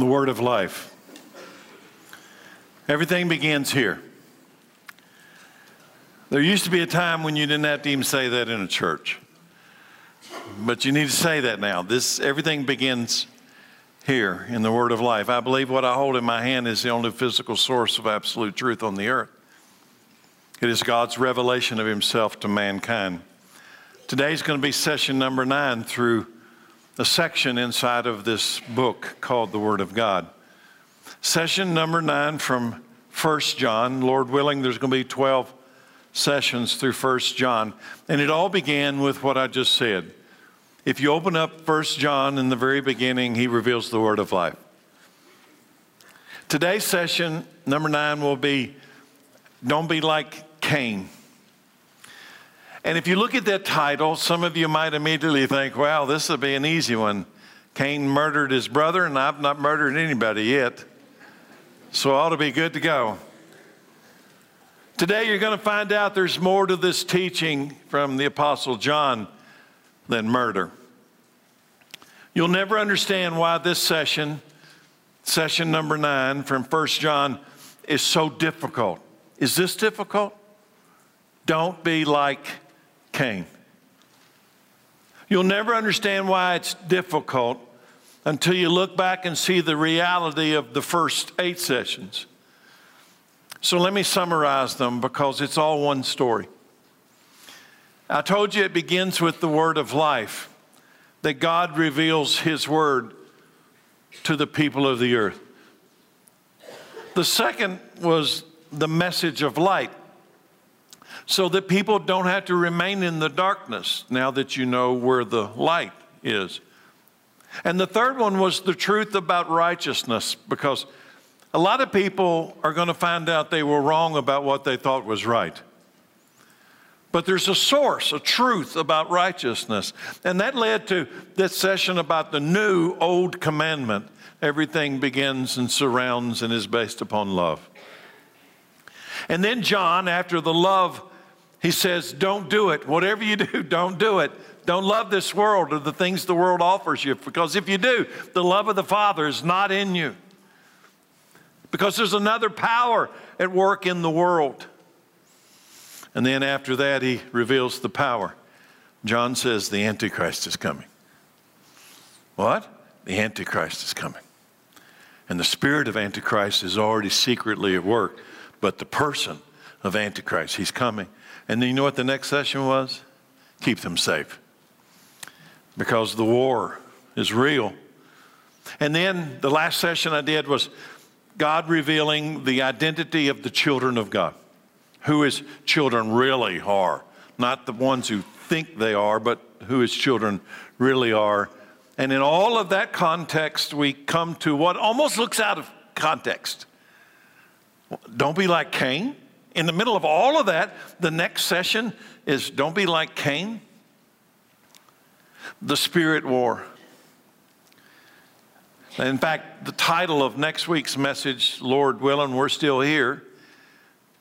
the word of life. Everything begins here. There used to be a time when you didn't have to even say that in a church. But you need to say that now. This everything begins here in the word of life. I believe what I hold in my hand is the only physical source of absolute truth on the earth. It is God's revelation of himself to mankind. Today is going to be session number 9 through a section inside of this book called the Word of God. Session number nine from First John. Lord willing, there's going to be 12 sessions through First John. And it all began with what I just said. If you open up First John in the very beginning, he reveals the Word of life. Today's session, number nine, will be Don't Be Like Cain. And if you look at that title, some of you might immediately think, wow, this will be an easy one. Cain murdered his brother, and I've not murdered anybody yet. So I ought to be good to go. Today, you're going to find out there's more to this teaching from the Apostle John than murder. You'll never understand why this session, session number nine from 1 John, is so difficult. Is this difficult? Don't be like Cain. You'll never understand why it's difficult until you look back and see the reality of the first eight sessions. So let me summarize them because it's all one story. I told you it begins with the word of life, that God reveals his word to the people of the earth. The second was the message of light so that people don't have to remain in the darkness now that you know where the light is. And the third one was the truth about righteousness, because a lot of people are going to find out they were wrong about what they thought was right. But there's a source, a truth about righteousness. And that led to this session about the new old commandment. Everything begins and surrounds and is based upon love. And then John, after the love he says, Don't do it. Whatever you do, don't do it. Don't love this world or the things the world offers you, because if you do, the love of the Father is not in you. Because there's another power at work in the world. And then after that, he reveals the power. John says, The Antichrist is coming. What? The Antichrist is coming. And the spirit of Antichrist is already secretly at work, but the person of Antichrist, he's coming. And then you know what the next session was? Keep them safe. Because the war is real. And then the last session I did was God revealing the identity of the children of God. Who his children really are. Not the ones who think they are, but who his children really are. And in all of that context, we come to what almost looks out of context. Don't be like Cain. In the middle of all of that, the next session is Don't Be Like Cain, the Spirit War. In fact, the title of next week's message, Lord willing, we're still here,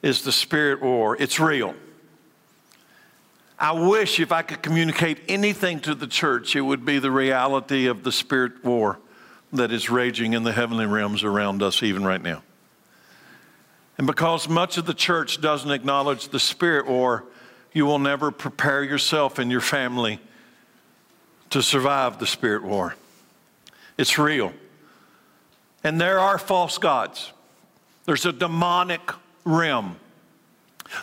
is the Spirit War. It's real. I wish if I could communicate anything to the church, it would be the reality of the Spirit War that is raging in the heavenly realms around us, even right now. And because much of the church doesn't acknowledge the spirit war, you will never prepare yourself and your family to survive the spirit war. It's real. And there are false gods. There's a demonic realm.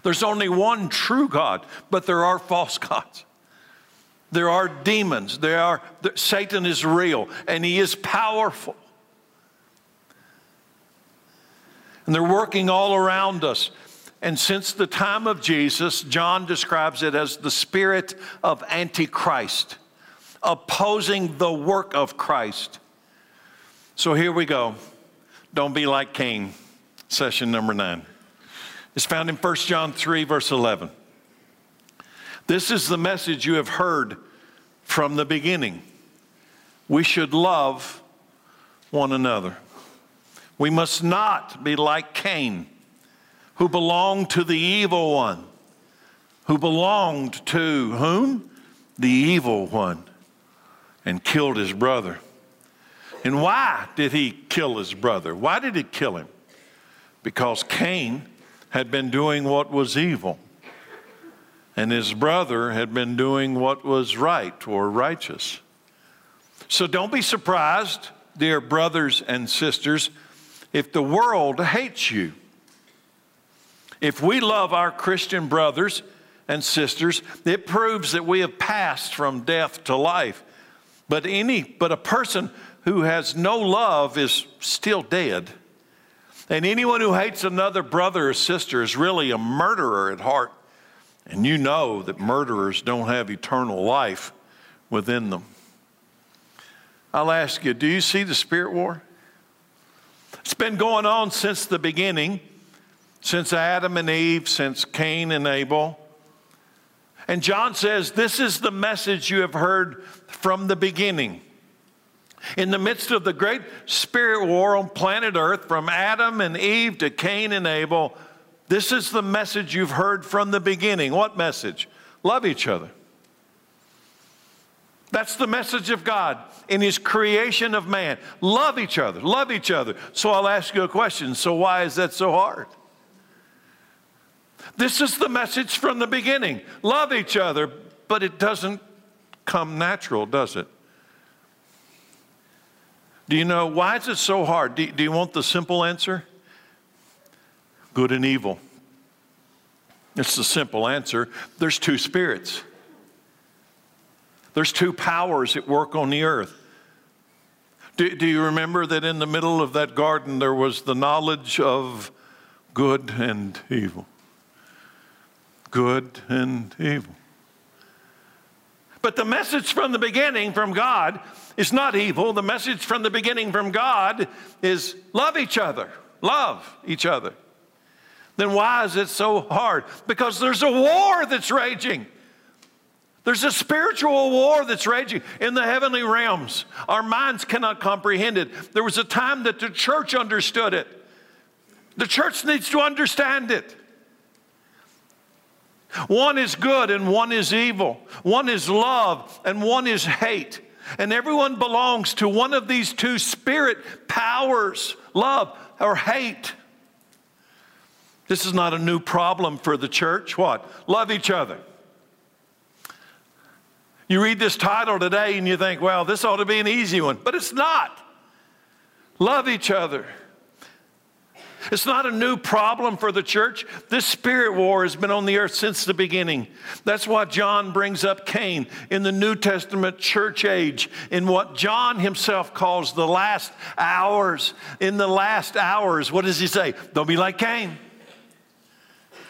There's only one true God, but there are false gods. There are demons. There are Satan is real and he is powerful. And they're working all around us. And since the time of Jesus, John describes it as the spirit of Antichrist, opposing the work of Christ. So here we go. Don't be like Cain, session number nine. It's found in 1 John 3, verse 11. This is the message you have heard from the beginning. We should love one another. We must not be like Cain, who belonged to the evil one, who belonged to whom? The evil one, and killed his brother. And why did he kill his brother? Why did he kill him? Because Cain had been doing what was evil, and his brother had been doing what was right or righteous. So don't be surprised, dear brothers and sisters, if the world hates you. If we love our Christian brothers and sisters, it proves that we have passed from death to life. But any but a person who has no love is still dead. And anyone who hates another brother or sister is really a murderer at heart. And you know that murderers don't have eternal life within them. I'll ask you, do you see the spirit war? It's been going on since the beginning, since Adam and Eve, since Cain and Abel. And John says, This is the message you have heard from the beginning. In the midst of the great spirit war on planet Earth, from Adam and Eve to Cain and Abel, this is the message you've heard from the beginning. What message? Love each other. That's the message of God in His creation of man. Love each other, love each other. So I'll ask you a question. So, why is that so hard? This is the message from the beginning love each other, but it doesn't come natural, does it? Do you know why is it so hard? Do, do you want the simple answer? Good and evil. It's the simple answer. There's two spirits. There's two powers at work on the earth. Do, do, you remember that in the middle of that garden there was the knowledge of good and evil? Good and evil. But the message from the beginning from God is not evil. The message from the beginning from God is love each other, love each other. Then why is it so hard? Because there's a war that's raging. There's a spiritual war that's raging in the heavenly realms. Our minds cannot comprehend it. There was a time that the church understood it. The church needs to understand it. One is good and one is evil. One is love and one is hate. And everyone belongs to one of these two spirit powers love or hate. This is not a new problem for the church. What? Love each other. You read this title today and you think, well, this ought to be an easy one, but it's not. Love each other. It's not a new problem for the church. This spirit war has been on the earth since the beginning. That's why John brings up Cain in the New Testament church age, in what John himself calls the last hours. In the last hours, what does he say? Don't be like Cain.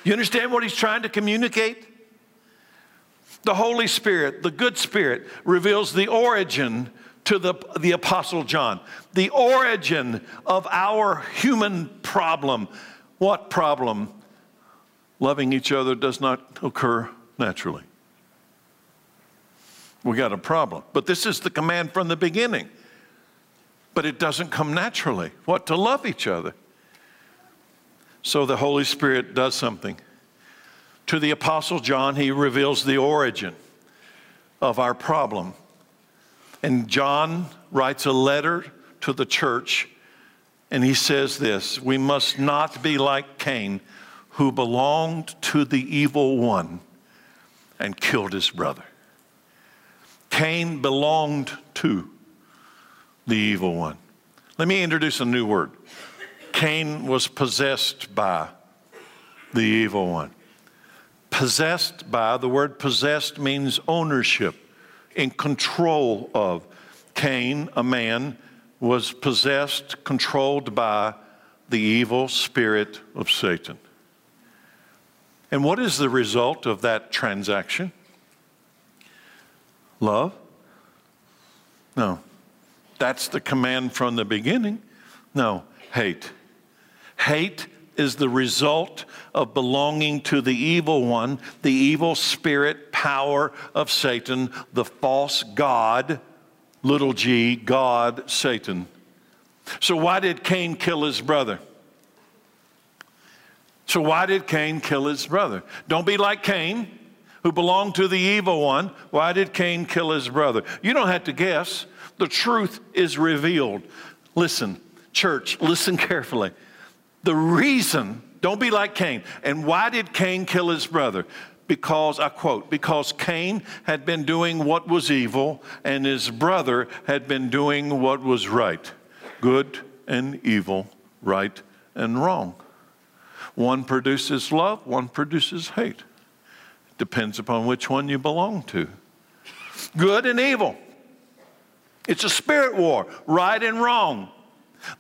You understand what he's trying to communicate? The Holy Spirit, the good Spirit, reveals the origin to the, the Apostle John, the origin of our human problem. What problem? Loving each other does not occur naturally. We got a problem. But this is the command from the beginning. But it doesn't come naturally. What? To love each other. So the Holy Spirit does something to the Apostle John, he reveals the origin of our problem. And John writes a letter to the church, and he says this We must not be like Cain, who belonged to the evil one and killed his brother. Cain belonged to the evil one. Let me introduce a new word. Cain was possessed by the evil one possessed by, the word possessed means ownership, in control of. Cain, a man, was possessed, controlled by the evil spirit of Satan. And what is the result of that transaction? Love? No. That's the command from the beginning. No, hate. Hate is the result of belonging to the evil one, the evil spirit power of Satan, the false God, little g, God, Satan. So, why did Cain kill his brother? So, why did Cain kill his brother? Don't be like Cain, who belonged to the evil one. Why did Cain kill his brother? You don't have to guess. the truth is revealed. Listen, church, listen carefully. The reason, don't be like Cain. And why did Cain kill his brother? Because, I quote, because Cain had been doing what was evil and his brother had been doing what was right. Good and evil, right and wrong. One produces love, one produces hate. Depends upon which one you belong to. Good and evil. It's a spirit war, right and wrong.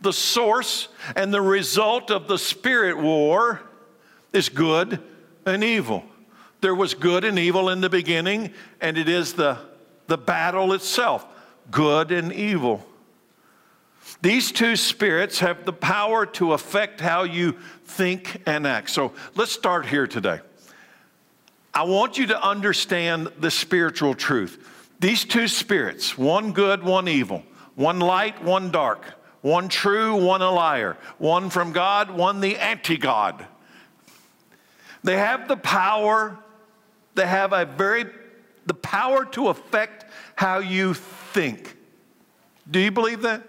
The source and the result of the spirit war is good and evil. There was good and evil in the beginning, and it is the, the battle itself good and evil. These two spirits have the power to affect how you think and act. So let's start here today. I want you to understand the spiritual truth. These two spirits, one good, one evil, one light, one dark, one true, one a liar, one from God, one the anti God. They have the power, they have a very, the power to affect how you think. Do you believe that?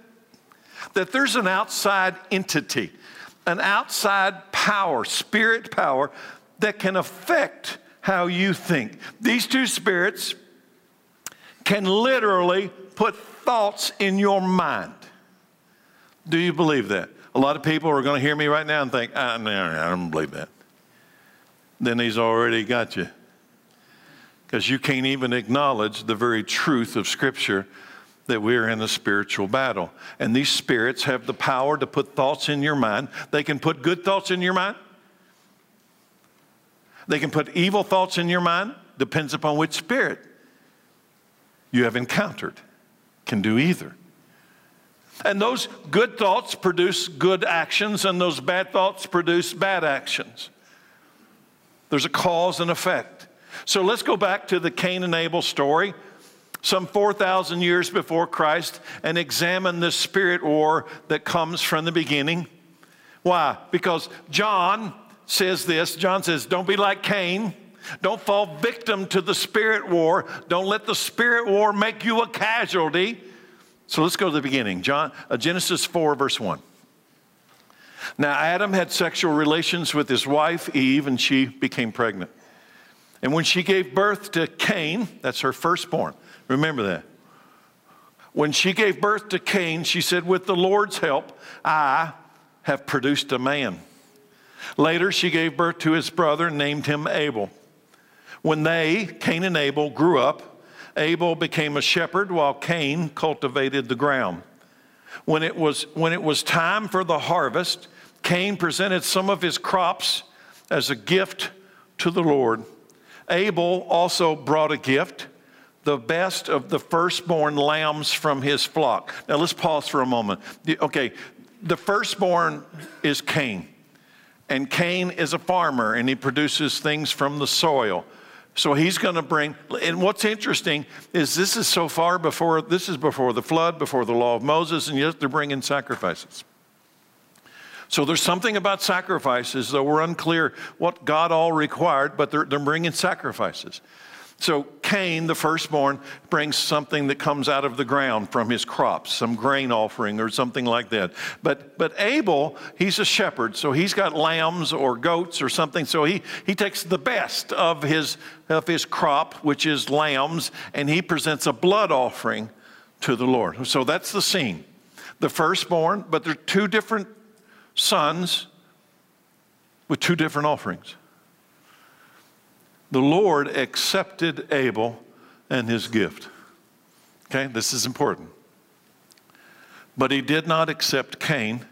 That there's an outside entity, an outside power, spirit power, that can affect how you think. These two spirits can literally put thoughts in your mind. Do you believe that? A lot of people are going to hear me right now and think, ah, no, I don't believe that. Then he's already got you. Because you can't even acknowledge the very truth of Scripture that we're in a spiritual battle. And these spirits have the power to put thoughts in your mind. They can put good thoughts in your mind, they can put evil thoughts in your mind, depends upon which spirit you have encountered, can do either. And those good thoughts produce good actions, and those bad thoughts produce bad actions. There's a cause and effect. So let's go back to the Cain and Abel story, some 4,000 years before Christ, and examine this spirit war that comes from the beginning. Why? Because John says this John says, Don't be like Cain. Don't fall victim to the spirit war. Don't let the spirit war make you a casualty. So let's go to the beginning. John, uh, Genesis 4, verse 1. Now, Adam had sexual relations with his wife, Eve, and she became pregnant. And when she gave birth to Cain, that's her firstborn, remember that. When she gave birth to Cain, she said, With the Lord's help, I have produced a man. Later, she gave birth to his brother and named him Abel. When they, Cain and Abel, grew up, Abel became a shepherd while Cain cultivated the ground. When it was, when it was time for the harvest, Cain presented some of his crops as a gift to the Lord. Abel also brought a gift, the best of the firstborn lambs from his flock. Now let's pause for a moment. Okay, the firstborn is Cain. And Cain is a farmer and he produces things from the soil. So he's going to bring, and what's interesting is this is so far before, this is before the flood, before the law of Moses, and yet they're bringing sacrifices. So there's something about sacrifices, though we're unclear what God all required, but they're, they're bringing sacrifices. So Cain, the firstborn, brings something that comes out of the ground from his crops, some grain offering or something like that. But, but Abel, he's a shepherd, so he's got lambs or goats or something. So he, he takes the best of his, of his crop, which is lambs, and he presents a blood offering to the Lord. So that's the scene. The firstborn, but they're two different sons with two different offerings the Lord accepted Abel and his gift. Okay, this is important. But he did not accept Cain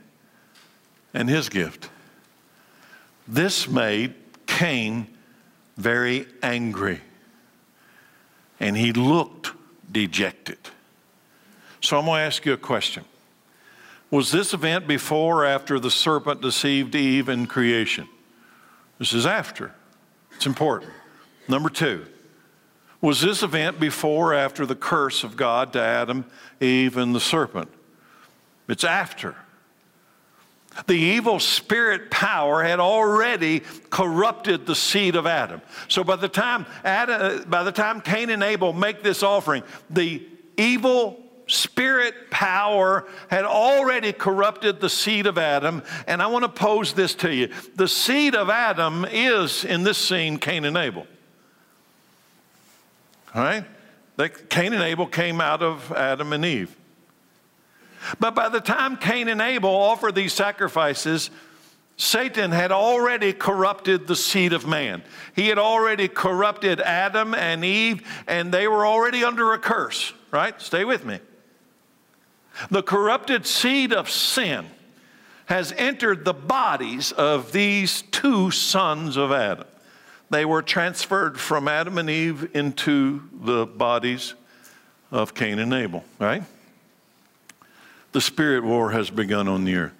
and his gift. This made Cain very angry, and he looked dejected. So I'm going to ask you a question. Was this event before or after the serpent deceived Eve in creation? This is after. It's important. Number two, was this event before or after the curse of God to Adam, Eve, and the serpent? It's after. The evil spirit power had already corrupted the seed of Adam. So by the time Adam, by the time Cain and Abel make this offering, the evil spirit power had already corrupted the seed of Adam. And I want to pose this to you the seed of Adam is, in this scene, Cain and Abel. Right? Cain and Abel came out of Adam and Eve. But by the time Cain and Abel offered these sacrifices, Satan had already corrupted the seed of man. He had already corrupted Adam and Eve, and they were already under a curse, right? Stay with me. The corrupted seed of sin has entered the bodies of these two sons of Adam. They were transferred from Adam and Eve into the bodies of Cain and Abel, right? The spirit war has begun on the earth.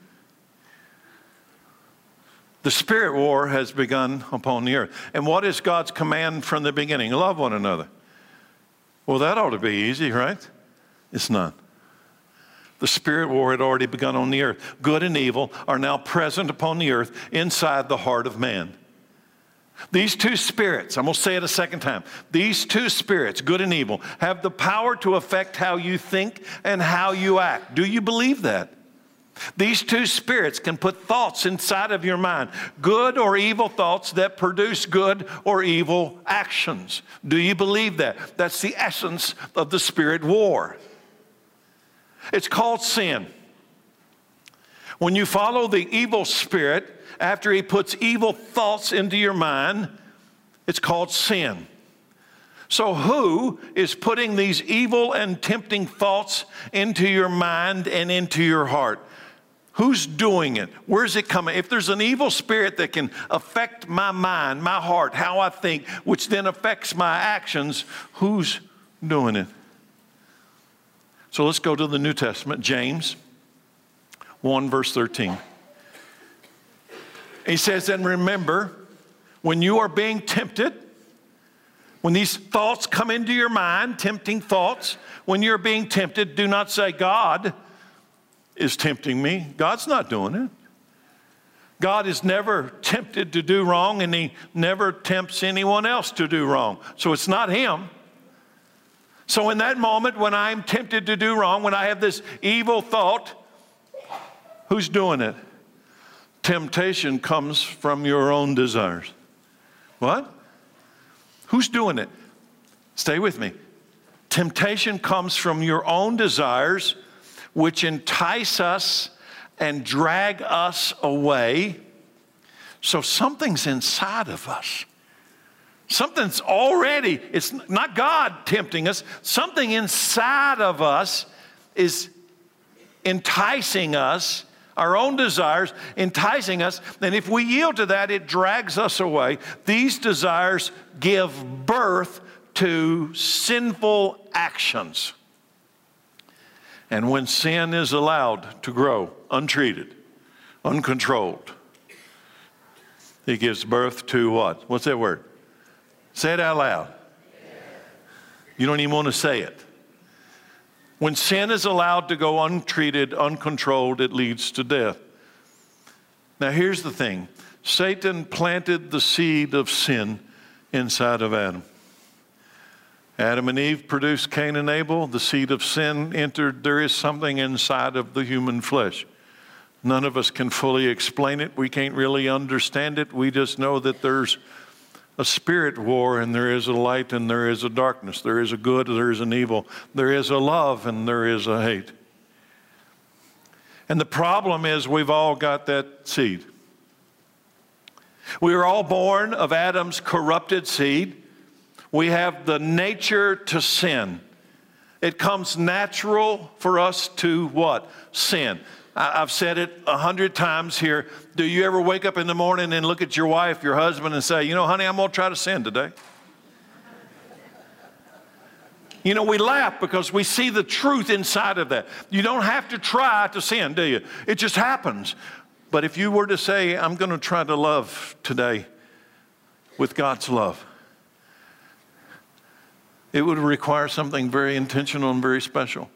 The spirit war has begun upon the earth. And what is God's command from the beginning? Love one another. Well, that ought to be easy, right? It's not. The spirit war had already begun on the earth. Good and evil are now present upon the earth inside the heart of man. These two spirits, I'm going to say it a second time. These two spirits, good and evil, have the power to affect how you think and how you act. Do you believe that? These two spirits can put thoughts inside of your mind, good or evil thoughts that produce good or evil actions. Do you believe that? That's the essence of the spirit war. It's called sin. When you follow the evil spirit, after he puts evil thoughts into your mind, it's called sin. So, who is putting these evil and tempting thoughts into your mind and into your heart? Who's doing it? Where's it coming? If there's an evil spirit that can affect my mind, my heart, how I think, which then affects my actions, who's doing it? So let's go to the New Testament, James 1, verse 13. He says, And remember, when you are being tempted, when these thoughts come into your mind, tempting thoughts, when you're being tempted, do not say, God is tempting me. God's not doing it. God is never tempted to do wrong, and He never tempts anyone else to do wrong. So it's not Him. So, in that moment when I'm tempted to do wrong, when I have this evil thought, who's doing it? Temptation comes from your own desires. What? Who's doing it? Stay with me. Temptation comes from your own desires, which entice us and drag us away. So something's inside of us. Something's already, it's not God tempting us, something inside of us is enticing us our own desires, enticing us. And if we yield to that, it drags us away. These desires give birth to sinful actions. And when sin is allowed to grow untreated, uncontrolled, it gives birth to what? What's that word? Say it out loud. You don't even want to say it. When sin is allowed to go untreated, uncontrolled, it leads to death. Now, here's the thing Satan planted the seed of sin inside of Adam. Adam and Eve produced Cain and Abel. The seed of sin entered. There is something inside of the human flesh. None of us can fully explain it. We can't really understand it. We just know that there's a spirit war, and there is a light and there is a darkness. There is a good, there is an evil. There is a love and there is a hate. And the problem is, we've all got that seed. We are all born of Adam's corrupted seed. We have the nature to sin. It comes natural for us to what? Sin. I've said it a hundred times here. Do you ever wake up in the morning and look at your wife, your husband, and say, You know, honey, I'm going to try to sin today? You know, we laugh because we see the truth inside of that. You don't have to try to sin, do you? It just happens. But if you were to say, I'm going to try to love today with God's love, it would require something very intentional and very special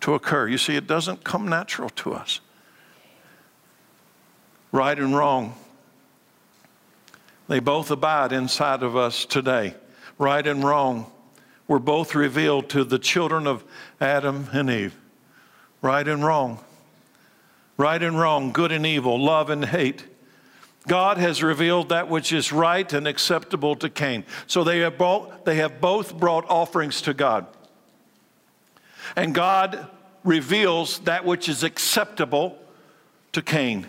to occur. You see, it doesn't come natural to us. Right and wrong, they both abide inside of us today. Right and wrong, were both revealed to the children of Adam and Eve right and wrong, right and wrong, good and evil, love and hate. God has revealed that which is right and acceptable to Cain. So they have both, they have both brought offerings to God. And God reveals that which is acceptable to Cain.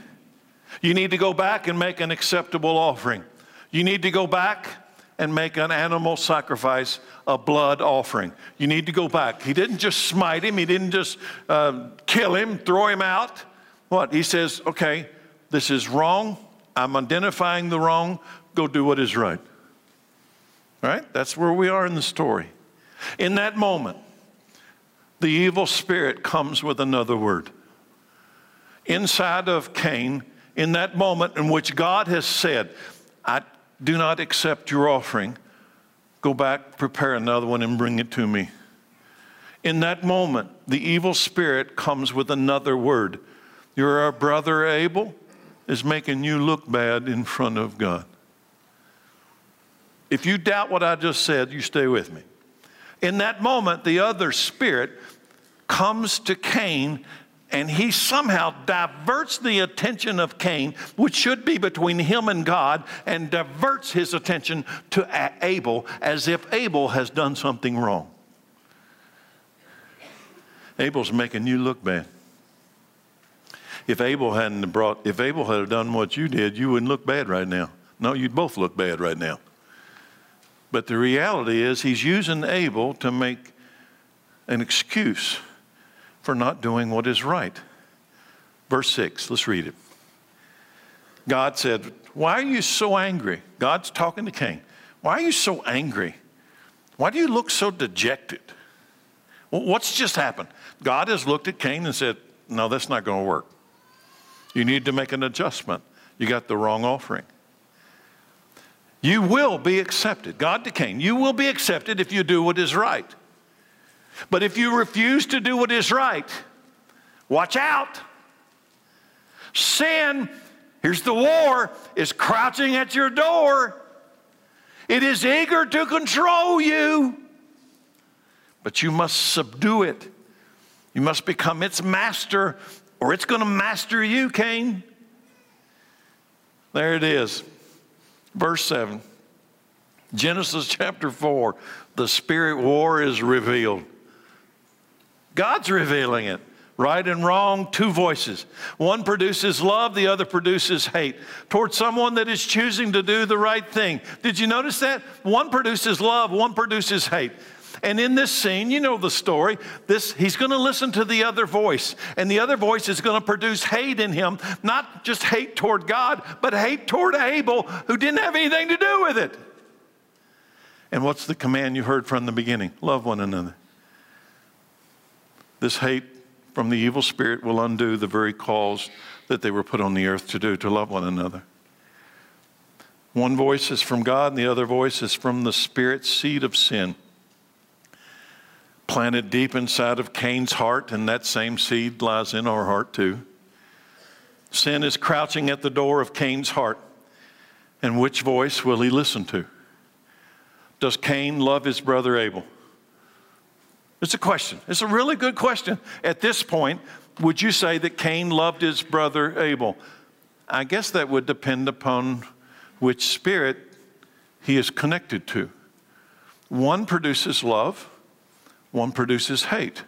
You need to go back and make an acceptable offering. You need to go back and make an animal sacrifice, a blood offering. You need to go back. He didn't just smite him, he didn't just uh, kill him, throw him out. What? He says, okay, this is wrong. I'm identifying the wrong. Go do what is right. Right? That's where we are in the story. In that moment, the evil spirit comes with another word. Inside of Cain, in that moment in which God has said, I do not accept your offering, go back, prepare another one, and bring it to me. In that moment, the evil spirit comes with another word. Your brother Abel is making you look bad in front of God. If you doubt what I just said, you stay with me. In that moment, the other spirit comes to Cain and he somehow diverts the attention of Cain, which should be between him and God, and diverts his attention to Abel as if Abel has done something wrong. Abel's making you look bad. If Abel hadn't brought, if Abel had done what you did, you wouldn't look bad right now. No, you'd both look bad right now. But the reality is, he's using Abel to make an excuse for not doing what is right. Verse 6, let's read it. God said, Why are you so angry? God's talking to Cain. Why are you so angry? Why do you look so dejected? What's just happened? God has looked at Cain and said, No, that's not going to work. You need to make an adjustment. You got the wrong offering. You will be accepted. God to Cain, you will be accepted if you do what is right. But if you refuse to do what is right, watch out. Sin, here's the war, is crouching at your door. It is eager to control you, but you must subdue it. You must become its master, or it's going to master you, Cain. There it is. Verse 7. Genesis chapter 4. The spirit war is revealed. God's revealing it. Right and wrong, two voices. One produces love, the other produces hate towards someone that is choosing to do the right thing. Did you notice that? One produces love, one produces hate. And in this scene, you know the story. This he's going to listen to the other voice, and the other voice is going to produce hate in him, not just hate toward God, but hate toward Abel, who didn't have anything to do with it. And what's the command you heard from the beginning? Love one another. This hate from the evil spirit will undo the very cause that they were put on the earth to do, to love one another. One voice is from God, and the other voice is from the spirit seed of sin. Planted deep inside of Cain's heart, and that same seed lies in our heart too. Sin is crouching at the door of Cain's heart. And which voice will he listen to? Does Cain love his brother Abel? It's a question. It's a really good question. At this point, would you say that Cain loved his brother Abel? I guess that would depend upon which spirit he is connected to. One produces love, one produces hate.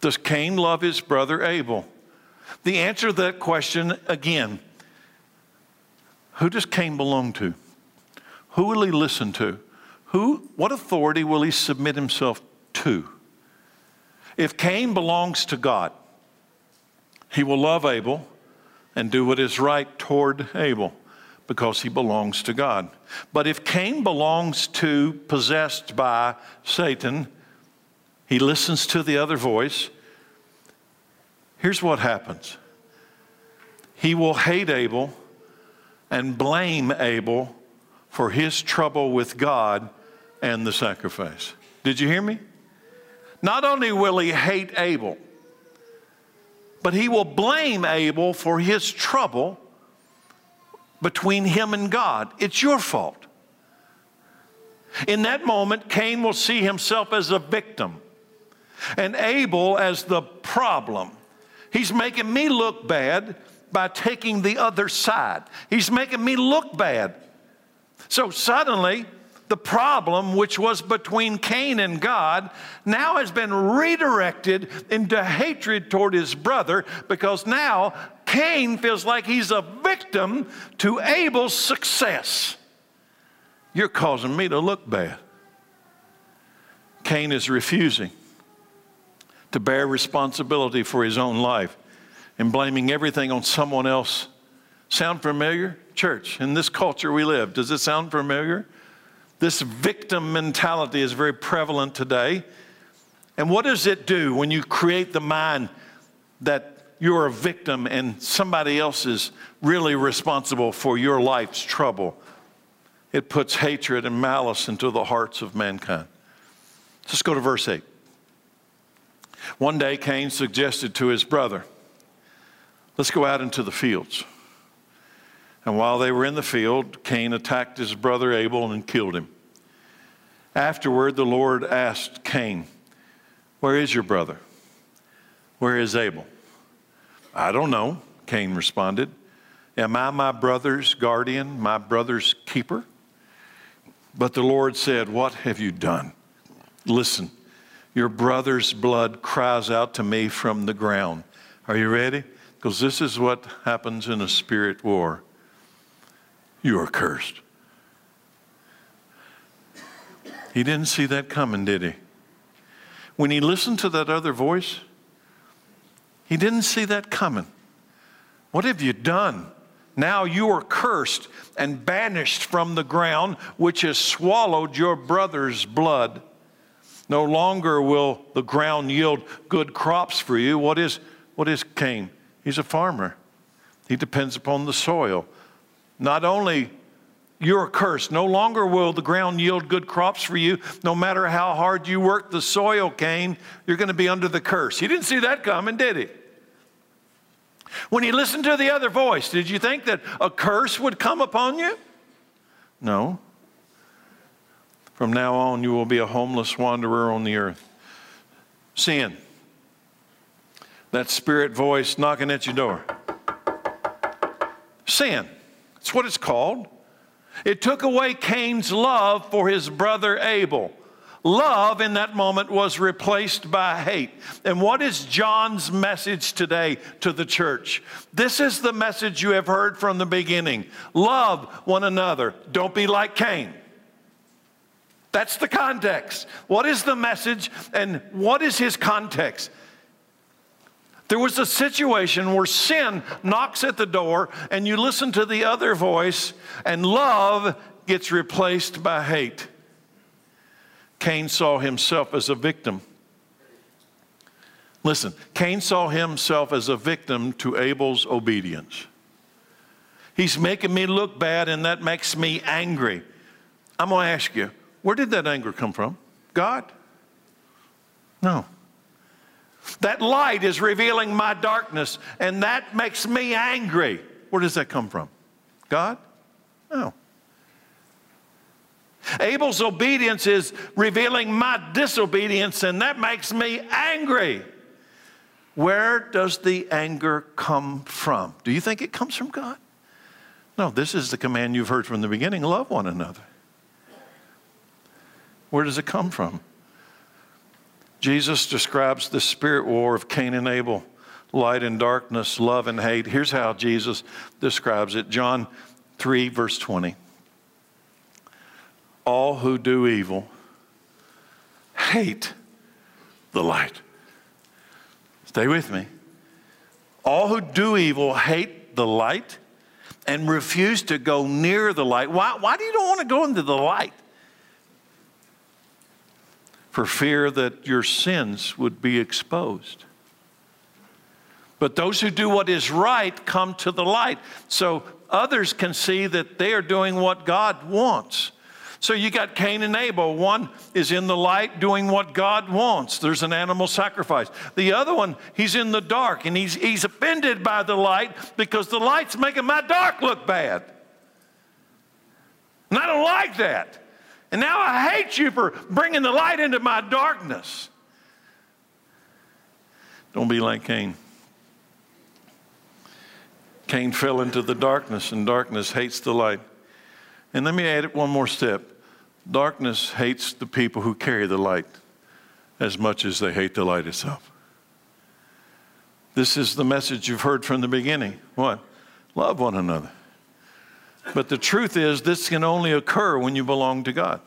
Does Cain love his brother Abel? The answer to that question again who does Cain belong to? Who will he listen to? Who, what authority will he submit himself to? If Cain belongs to God, he will love Abel and do what is right toward Abel because he belongs to God. But if Cain belongs to, possessed by Satan, he listens to the other voice. Here's what happens he will hate Abel and blame Abel for his trouble with God and the sacrifice. Did you hear me? Not only will he hate Abel, but he will blame Abel for his trouble between him and God. It's your fault. In that moment, Cain will see himself as a victim and Abel as the problem. He's making me look bad by taking the other side. He's making me look bad. So suddenly, the problem, which was between Cain and God, now has been redirected into hatred toward his brother because now Cain feels like he's a victim to Abel's success. You're causing me to look bad. Cain is refusing to bear responsibility for his own life and blaming everything on someone else. Sound familiar? Church, in this culture we live, does it sound familiar? This victim mentality is very prevalent today. And what does it do when you create the mind that you're a victim and somebody else is really responsible for your life's trouble? It puts hatred and malice into the hearts of mankind. Let's go to verse 8. One day, Cain suggested to his brother, Let's go out into the fields. And while they were in the field, Cain attacked his brother Abel and killed him. Afterward, the Lord asked Cain, Where is your brother? Where is Abel? I don't know, Cain responded. Am I my brother's guardian, my brother's keeper? But the Lord said, What have you done? Listen, your brother's blood cries out to me from the ground. Are you ready? Because this is what happens in a spirit war. You are cursed. He didn't see that coming, did he? When he listened to that other voice, he didn't see that coming. What have you done? Now you are cursed and banished from the ground, which has swallowed your brother's blood. No longer will the ground yield good crops for you. What is, what is Cain? He's a farmer. He depends upon the soil. Not only you're cursed, no longer will the ground yield good crops for you. No matter how hard you work the soil, Cain, you're going to be under the curse. He didn't see that coming, did he? When he listened to the other voice, did you think that a curse would come upon you? No. From now on, you will be a homeless wanderer on the earth. Sin. That spirit voice knocking at your door. Sin. That's what it's called. It took away Cain's love for his brother Abel. Love in that moment was replaced by hate. And what is John's message today to the church? This is the message you have heard from the beginning love one another. Don't be like Cain. That's the context. What is the message and what is his context? There was a situation where sin knocks at the door and you listen to the other voice, and love gets replaced by hate. Cain saw himself as a victim. Listen, Cain saw himself as a victim to Abel's obedience. He's making me look bad, and that makes me angry. I'm going to ask you, where did that anger come from? God? No. That light is revealing my darkness, and that makes me angry. Where does that come from? God? No. Abel's obedience is revealing my disobedience, and that makes me angry. Where does the anger come from? Do you think it comes from God? No, this is the command you've heard from the beginning love one another. Where does it come from? Jesus describes the spirit war of Cain and Abel light and darkness, love and hate. Here's how Jesus describes it John 3, verse 20 all who do evil hate the light. Stay with me. All who do evil hate the light and refuse to go near the light. Why, why do you don't want to go into the light? For fear that your sins would be exposed. But those who do what is right come to the light so others can see that they are doing what God wants. So you got Cain and Abel. One is in the light doing what God wants. There's an animal sacrifice. The other one, he's in the dark and he's, he's offended by the light because the light's making my dark look bad. And I don't like that. And now I hate you for bringing the light into my darkness. Don't be like Cain. Cain fell into the darkness, and darkness hates the light. And let me add it one more step darkness hates the people who carry the light as much as they hate the light itself. This is the message you've heard from the beginning. What? Love one another. But the truth is, this can only occur when you belong to God.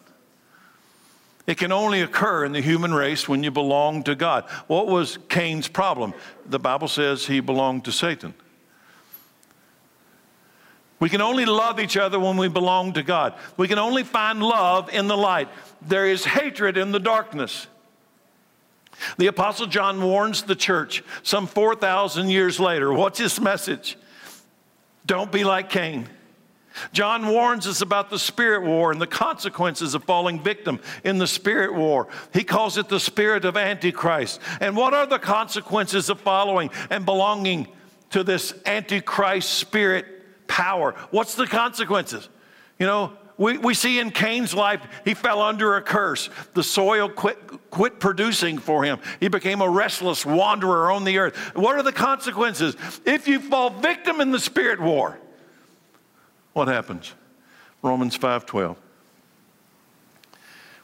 It can only occur in the human race when you belong to God. What was Cain's problem? The Bible says he belonged to Satan. We can only love each other when we belong to God. We can only find love in the light. There is hatred in the darkness. The Apostle John warns the church some 4,000 years later. What's his message? Don't be like Cain. John warns us about the spirit war and the consequences of falling victim in the spirit war. He calls it the spirit of Antichrist. And what are the consequences of following and belonging to this Antichrist spirit power? What's the consequences? You know, we, we see in Cain's life, he fell under a curse. The soil quit, quit producing for him. He became a restless wanderer on the earth. What are the consequences? If you fall victim in the spirit war, what happens? Romans 5:12.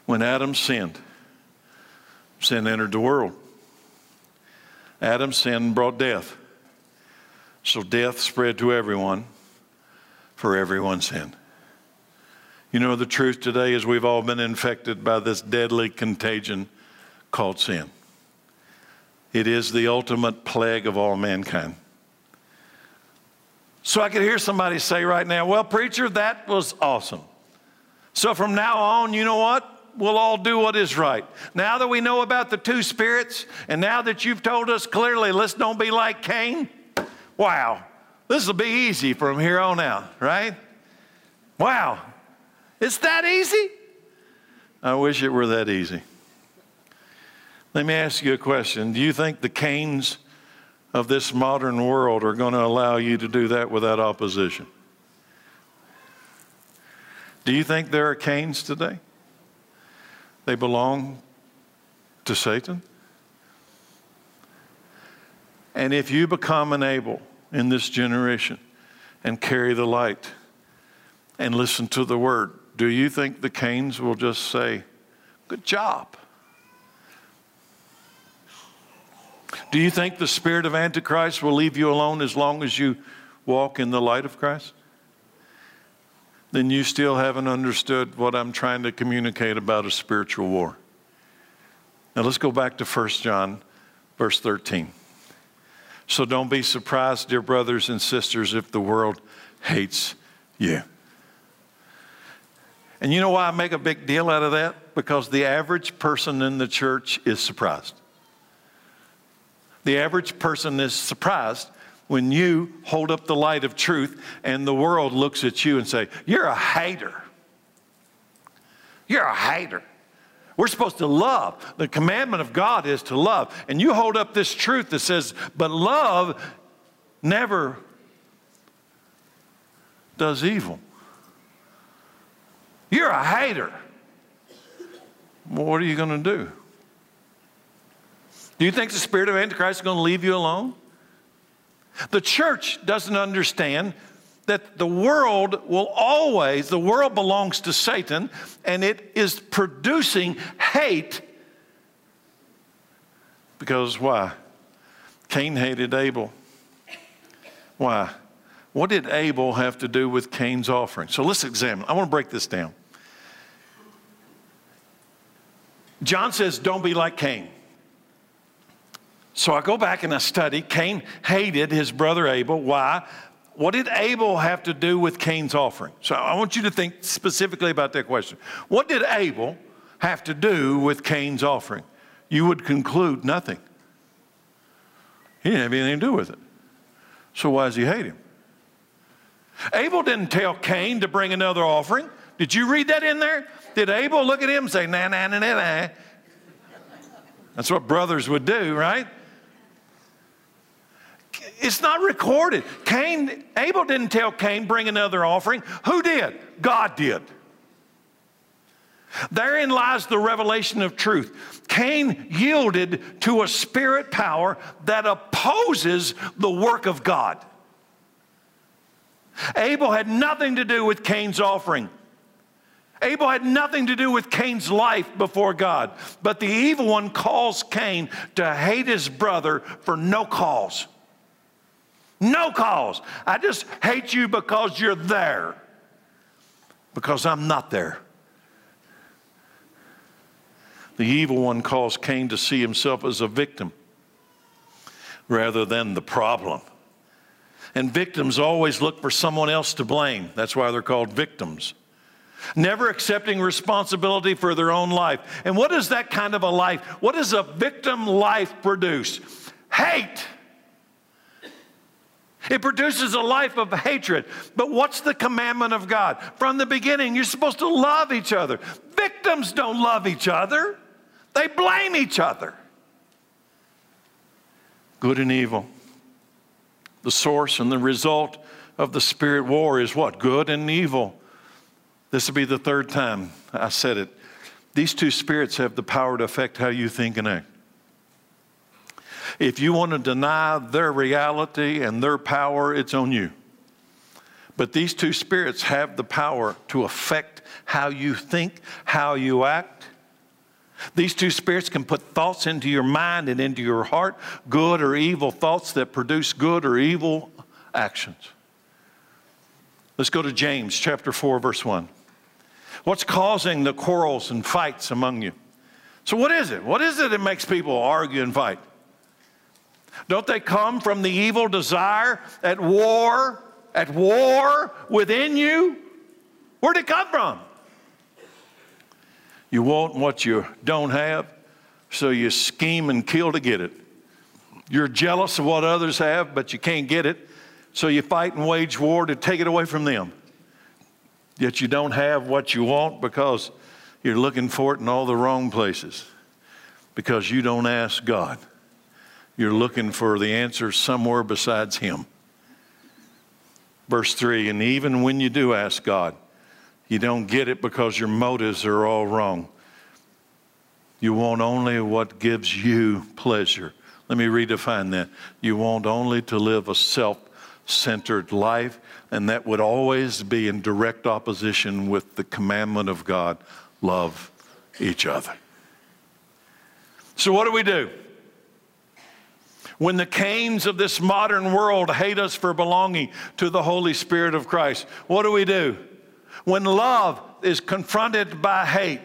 When Adam sinned, sin entered the world. Adam's sin brought death. So death spread to everyone, for everyone sinned. You know, the truth today is we've all been infected by this deadly contagion called sin. It is the ultimate plague of all mankind. So I could hear somebody say right now, Well, preacher, that was awesome. So from now on, you know what? We'll all do what is right. Now that we know about the two spirits, and now that you've told us clearly, let's don't be like Cain, wow, this will be easy from here on out, right? Wow, it's that easy? I wish it were that easy. Let me ask you a question. Do you think the Cains of this modern world are going to allow you to do that without opposition. Do you think there are Cains today? They belong to Satan? And if you become an Abel in this generation and carry the light and listen to the word, do you think the Cains will just say, Good job? Do you think the spirit of Antichrist will leave you alone as long as you walk in the light of Christ? Then you still haven't understood what I'm trying to communicate about a spiritual war. Now let's go back to 1 John, verse 13. So don't be surprised, dear brothers and sisters, if the world hates you. And you know why I make a big deal out of that? Because the average person in the church is surprised. The average person is surprised when you hold up the light of truth and the world looks at you and say, "You're a hater. You're a hater." We're supposed to love. The commandment of God is to love. And you hold up this truth that says, "But love never does evil." You're a hater. What are you going to do? Do you think the spirit of Antichrist is going to leave you alone? The church doesn't understand that the world will always, the world belongs to Satan, and it is producing hate. Because why? Cain hated Abel. Why? What did Abel have to do with Cain's offering? So let's examine. I want to break this down. John says, Don't be like Cain. So I go back and I study. Cain hated his brother Abel. Why? What did Abel have to do with Cain's offering? So I want you to think specifically about that question. What did Abel have to do with Cain's offering? You would conclude nothing. He didn't have anything to do with it. So why does he hate him? Abel didn't tell Cain to bring another offering. Did you read that in there? Did Abel look at him and say, nah, nah, nah, nah, nah? That's what brothers would do, right? It's not recorded. Cain, Abel didn't tell Cain, bring another offering. Who did? God did. Therein lies the revelation of truth. Cain yielded to a spirit power that opposes the work of God. Abel had nothing to do with Cain's offering. Abel had nothing to do with Cain's life before God, but the evil one calls Cain to hate his brother for no cause. No cause. I just hate you because you're there, because I'm not there. The evil one calls Cain to see himself as a victim rather than the problem. And victims always look for someone else to blame. That's why they're called victims never accepting responsibility for their own life. And what is that kind of a life? What does a victim life produce? Hate. It produces a life of hatred. But what's the commandment of God? From the beginning, you're supposed to love each other. Victims don't love each other, they blame each other. Good and evil. The source and the result of the spirit war is what? Good and evil. This will be the third time I said it. These two spirits have the power to affect how you think and act. If you want to deny their reality and their power, it's on you. But these two spirits have the power to affect how you think, how you act. These two spirits can put thoughts into your mind and into your heart, good or evil thoughts that produce good or evil actions. Let's go to James chapter 4, verse 1. What's causing the quarrels and fights among you? So, what is it? What is it that makes people argue and fight? Don't they come from the evil desire at war, at war within you? Where'd it come from? You want what you don't have, so you scheme and kill to get it. You're jealous of what others have, but you can't get it, so you fight and wage war to take it away from them. Yet you don't have what you want because you're looking for it in all the wrong places. Because you don't ask God. You're looking for the answer somewhere besides Him. Verse 3 And even when you do ask God, you don't get it because your motives are all wrong. You want only what gives you pleasure. Let me redefine that. You want only to live a self centered life and that would always be in direct opposition with the commandment of God love each other. So, what do we do? When the Cains of this modern world hate us for belonging to the Holy Spirit of Christ, what do we do? When love is confronted by hate,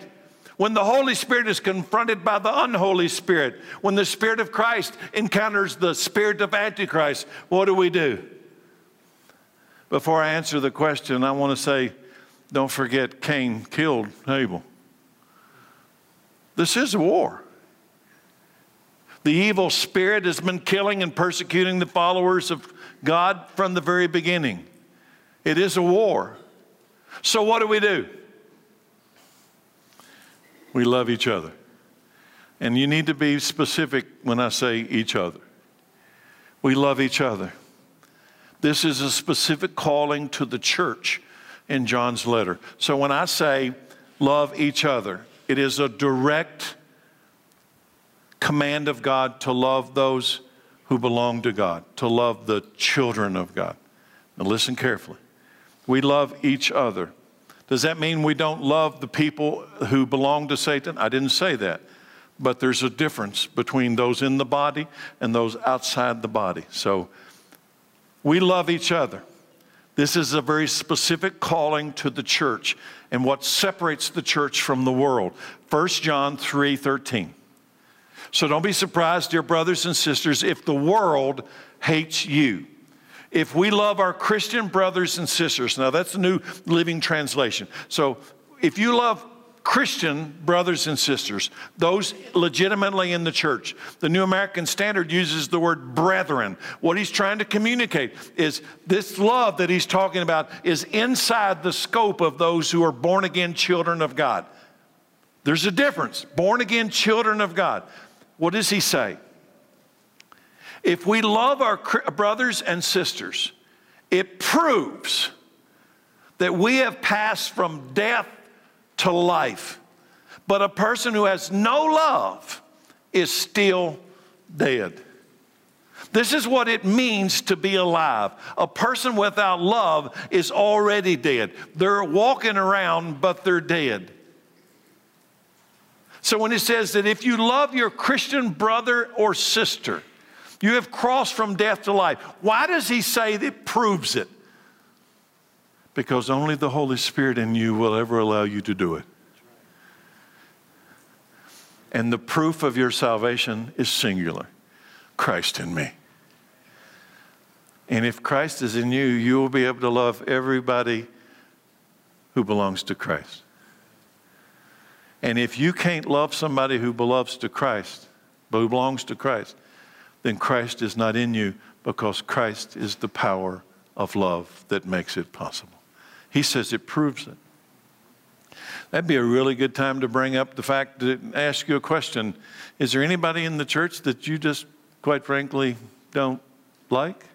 when the Holy Spirit is confronted by the unholy Spirit, when the Spirit of Christ encounters the Spirit of Antichrist, what do we do? Before I answer the question, I want to say don't forget Cain killed Abel. This is a war. The evil spirit has been killing and persecuting the followers of God from the very beginning. It is a war. So, what do we do? We love each other. And you need to be specific when I say each other. We love each other. This is a specific calling to the church in John's letter. So when I say love each other, it is a direct command of God to love those who belong to God, to love the children of God. Now listen carefully. We love each other. Does that mean we don't love the people who belong to Satan? I didn't say that. But there's a difference between those in the body and those outside the body. So we love each other. This is a very specific calling to the church and what separates the church from the world. 1 John 3 13. So don't be surprised, dear brothers and sisters, if the world hates you. If we love our Christian brothers and sisters, now that's the New Living Translation. So if you love Christian brothers and sisters, those legitimately in the church. The New American Standard uses the word brethren. What he's trying to communicate is this love that he's talking about is inside the scope of those who are born again children of God. There's a difference. Born again children of God. What does he say? If we love our brothers and sisters, it proves that we have passed from death to life. But a person who has no love is still dead. This is what it means to be alive. A person without love is already dead. They're walking around, but they're dead. So when it says that if you love your Christian brother or sister, you have crossed from death to life. Why does he say that proves it? Because only the Holy Spirit in you will ever allow you to do it. And the proof of your salvation is singular Christ in me. And if Christ is in you, you will be able to love everybody who belongs to Christ. And if you can't love somebody who belongs to Christ, who belongs to Christ, then Christ is not in you because Christ is the power of love that makes it possible. He says it proves it. That'd be a really good time to bring up the fact to ask you a question. Is there anybody in the church that you just, quite frankly, don't like?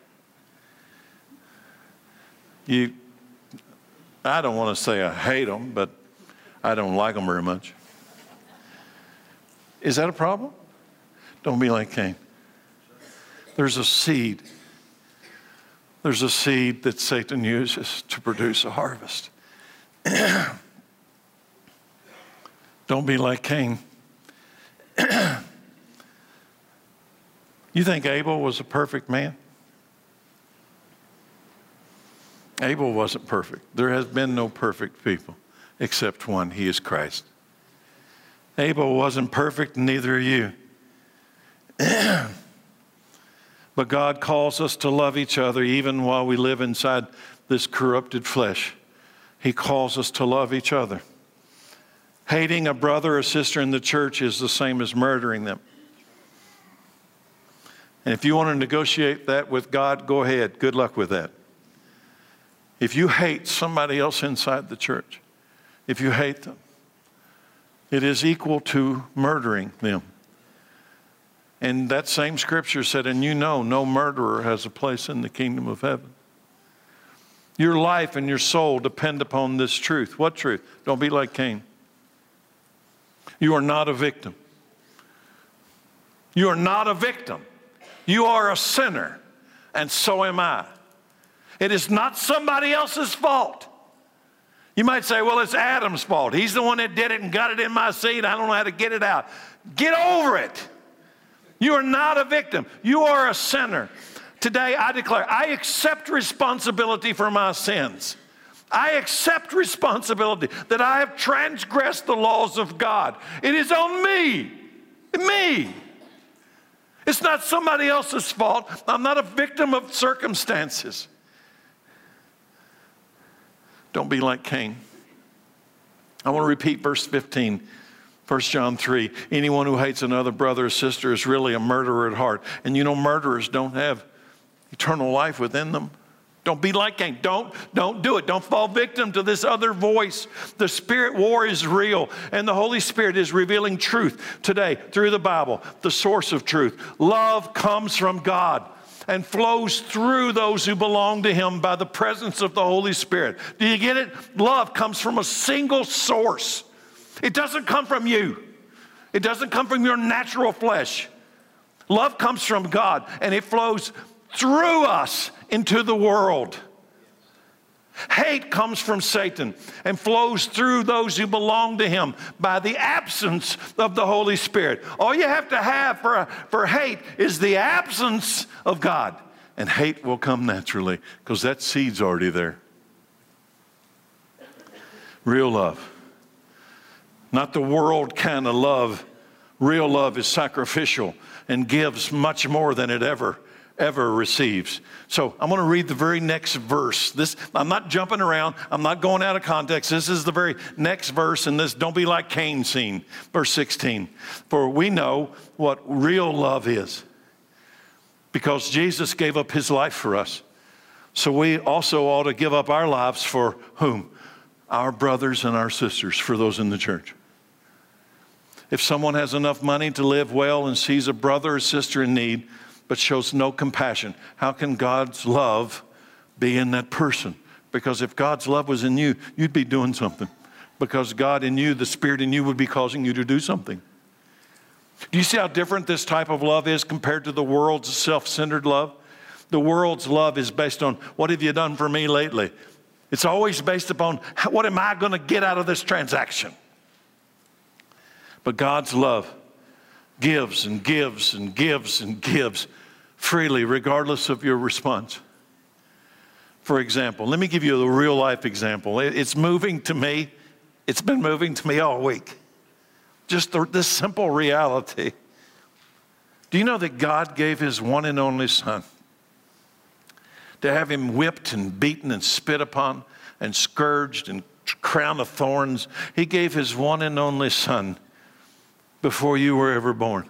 You, I don't want to say I hate them, but I don't like them very much. Is that a problem? Don't be like Cain. There's a seed. There's a seed that Satan uses to produce a harvest. Don't be like Cain. you think Abel was a perfect man? Abel wasn't perfect. There has been no perfect people except one. He is Christ. Abel wasn't perfect, neither are you. but God calls us to love each other even while we live inside this corrupted flesh. He calls us to love each other. Hating a brother or sister in the church is the same as murdering them. And if you want to negotiate that with God, go ahead. Good luck with that. If you hate somebody else inside the church, if you hate them, it is equal to murdering them. And that same scripture said, and you know, no murderer has a place in the kingdom of heaven. Your life and your soul depend upon this truth. What truth? Don't be like Cain. You are not a victim. You are not a victim. You are a sinner, and so am I. It is not somebody else's fault. You might say, well, it's Adam's fault. He's the one that did it and got it in my seed. I don't know how to get it out. Get over it. You are not a victim, you are a sinner. Today, I declare, I accept responsibility for my sins. I accept responsibility that I have transgressed the laws of God. It is on me. Me. It's not somebody else's fault. I'm not a victim of circumstances. Don't be like Cain. I want to repeat verse 15. 1 John 3 Anyone who hates another brother or sister is really a murderer at heart. And you know, murderers don't have eternal life within them. Don't be like Cain. Don't, don't do it. Don't fall victim to this other voice. The spirit war is real, and the Holy Spirit is revealing truth today through the Bible, the source of truth. Love comes from God and flows through those who belong to Him by the presence of the Holy Spirit. Do you get it? Love comes from a single source. It doesn't come from you, it doesn't come from your natural flesh. Love comes from God and it flows through us into the world. Hate comes from Satan and flows through those who belong to him by the absence of the Holy Spirit. All you have to have for, for hate is the absence of God, and hate will come naturally because that seed's already there. Real love. Not the world kind of love. Real love is sacrificial and gives much more than it ever ever receives. So I'm going to read the very next verse. This I'm not jumping around. I'm not going out of context. This is the very next verse in this don't be like Cain scene, verse 16. For we know what real love is. Because Jesus gave up his life for us. So we also ought to give up our lives for whom? Our brothers and our sisters, for those in the church. If someone has enough money to live well and sees a brother or sister in need, but shows no compassion. How can God's love be in that person? Because if God's love was in you, you'd be doing something. because God in you, the Spirit in you, would be causing you to do something. Do you see how different this type of love is compared to the world's self centered love? The world's love is based on what have you done for me lately? It's always based upon what am I going to get out of this transaction? But God's love gives and gives and gives and gives freely, regardless of your response. For example, let me give you a real life example. It's moving to me, it's been moving to me all week. Just the, this simple reality. Do you know that God gave his one and only Son to have him whipped and beaten and spit upon and scourged and crown of thorns? He gave his one and only Son before you were ever born.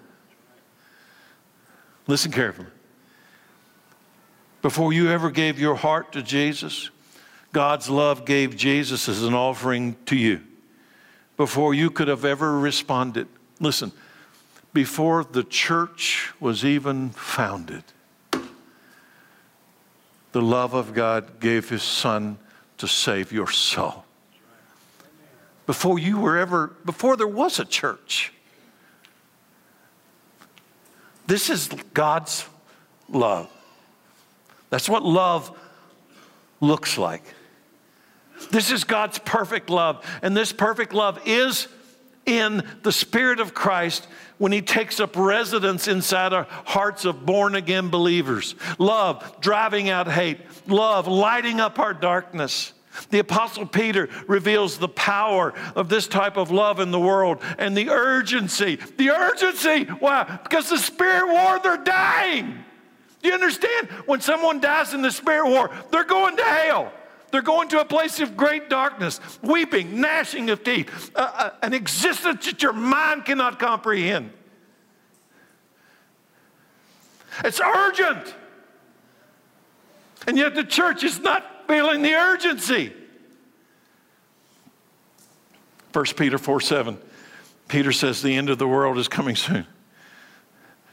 Listen carefully. Before you ever gave your heart to Jesus, God's love gave Jesus as an offering to you. Before you could have ever responded. Listen, before the church was even founded, the love of God gave his son to save your soul. Before you were ever, before there was a church, this is God's love. That's what love looks like. This is God's perfect love. And this perfect love is in the Spirit of Christ when He takes up residence inside our hearts of born again believers. Love driving out hate, love lighting up our darkness. The Apostle Peter reveals the power of this type of love in the world and the urgency. The urgency, why? Because the spirit war, they're dying. Do you understand? When someone dies in the spirit war, they're going to hell. They're going to a place of great darkness, weeping, gnashing of teeth, uh, uh, an existence that your mind cannot comprehend. It's urgent. And yet the church is not feeling the urgency. 1 Peter 4 7. Peter says the end of the world is coming soon.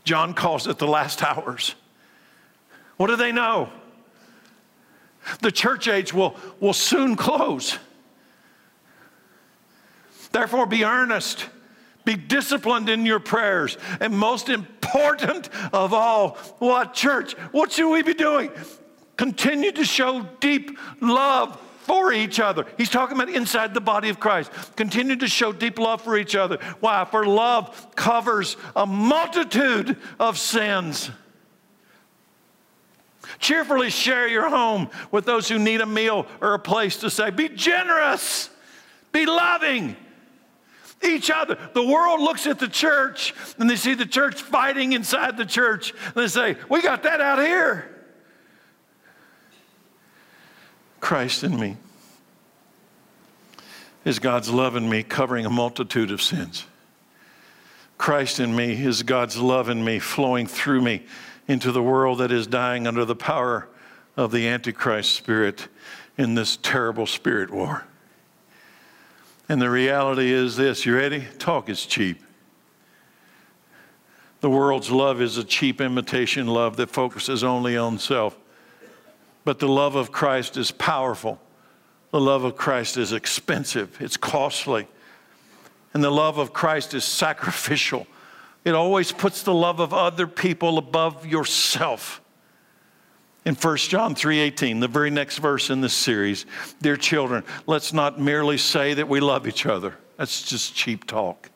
John calls it the last hours. What do they know? The church age will, will soon close. Therefore, be earnest, be disciplined in your prayers, and most important of all, what church? What should we be doing? Continue to show deep love for each other. He's talking about inside the body of Christ. Continue to show deep love for each other. Why? For love covers a multitude of sins. Cheerfully share your home with those who need a meal or a place to stay. Be generous, be loving. Each other. The world looks at the church and they see the church fighting inside the church. And they say, We got that out here. Christ in me is God's love in me covering a multitude of sins. Christ in me is God's love in me flowing through me into the world that is dying under the power of the Antichrist spirit in this terrible spirit war. And the reality is this you ready? Talk is cheap. The world's love is a cheap imitation love that focuses only on self. But the love of Christ is powerful. The love of Christ is expensive, it's costly. And the love of Christ is sacrificial. It always puts the love of other people above yourself. In 1 John 3:18, the very next verse in this series, dear children, let's not merely say that we love each other. That's just cheap talk.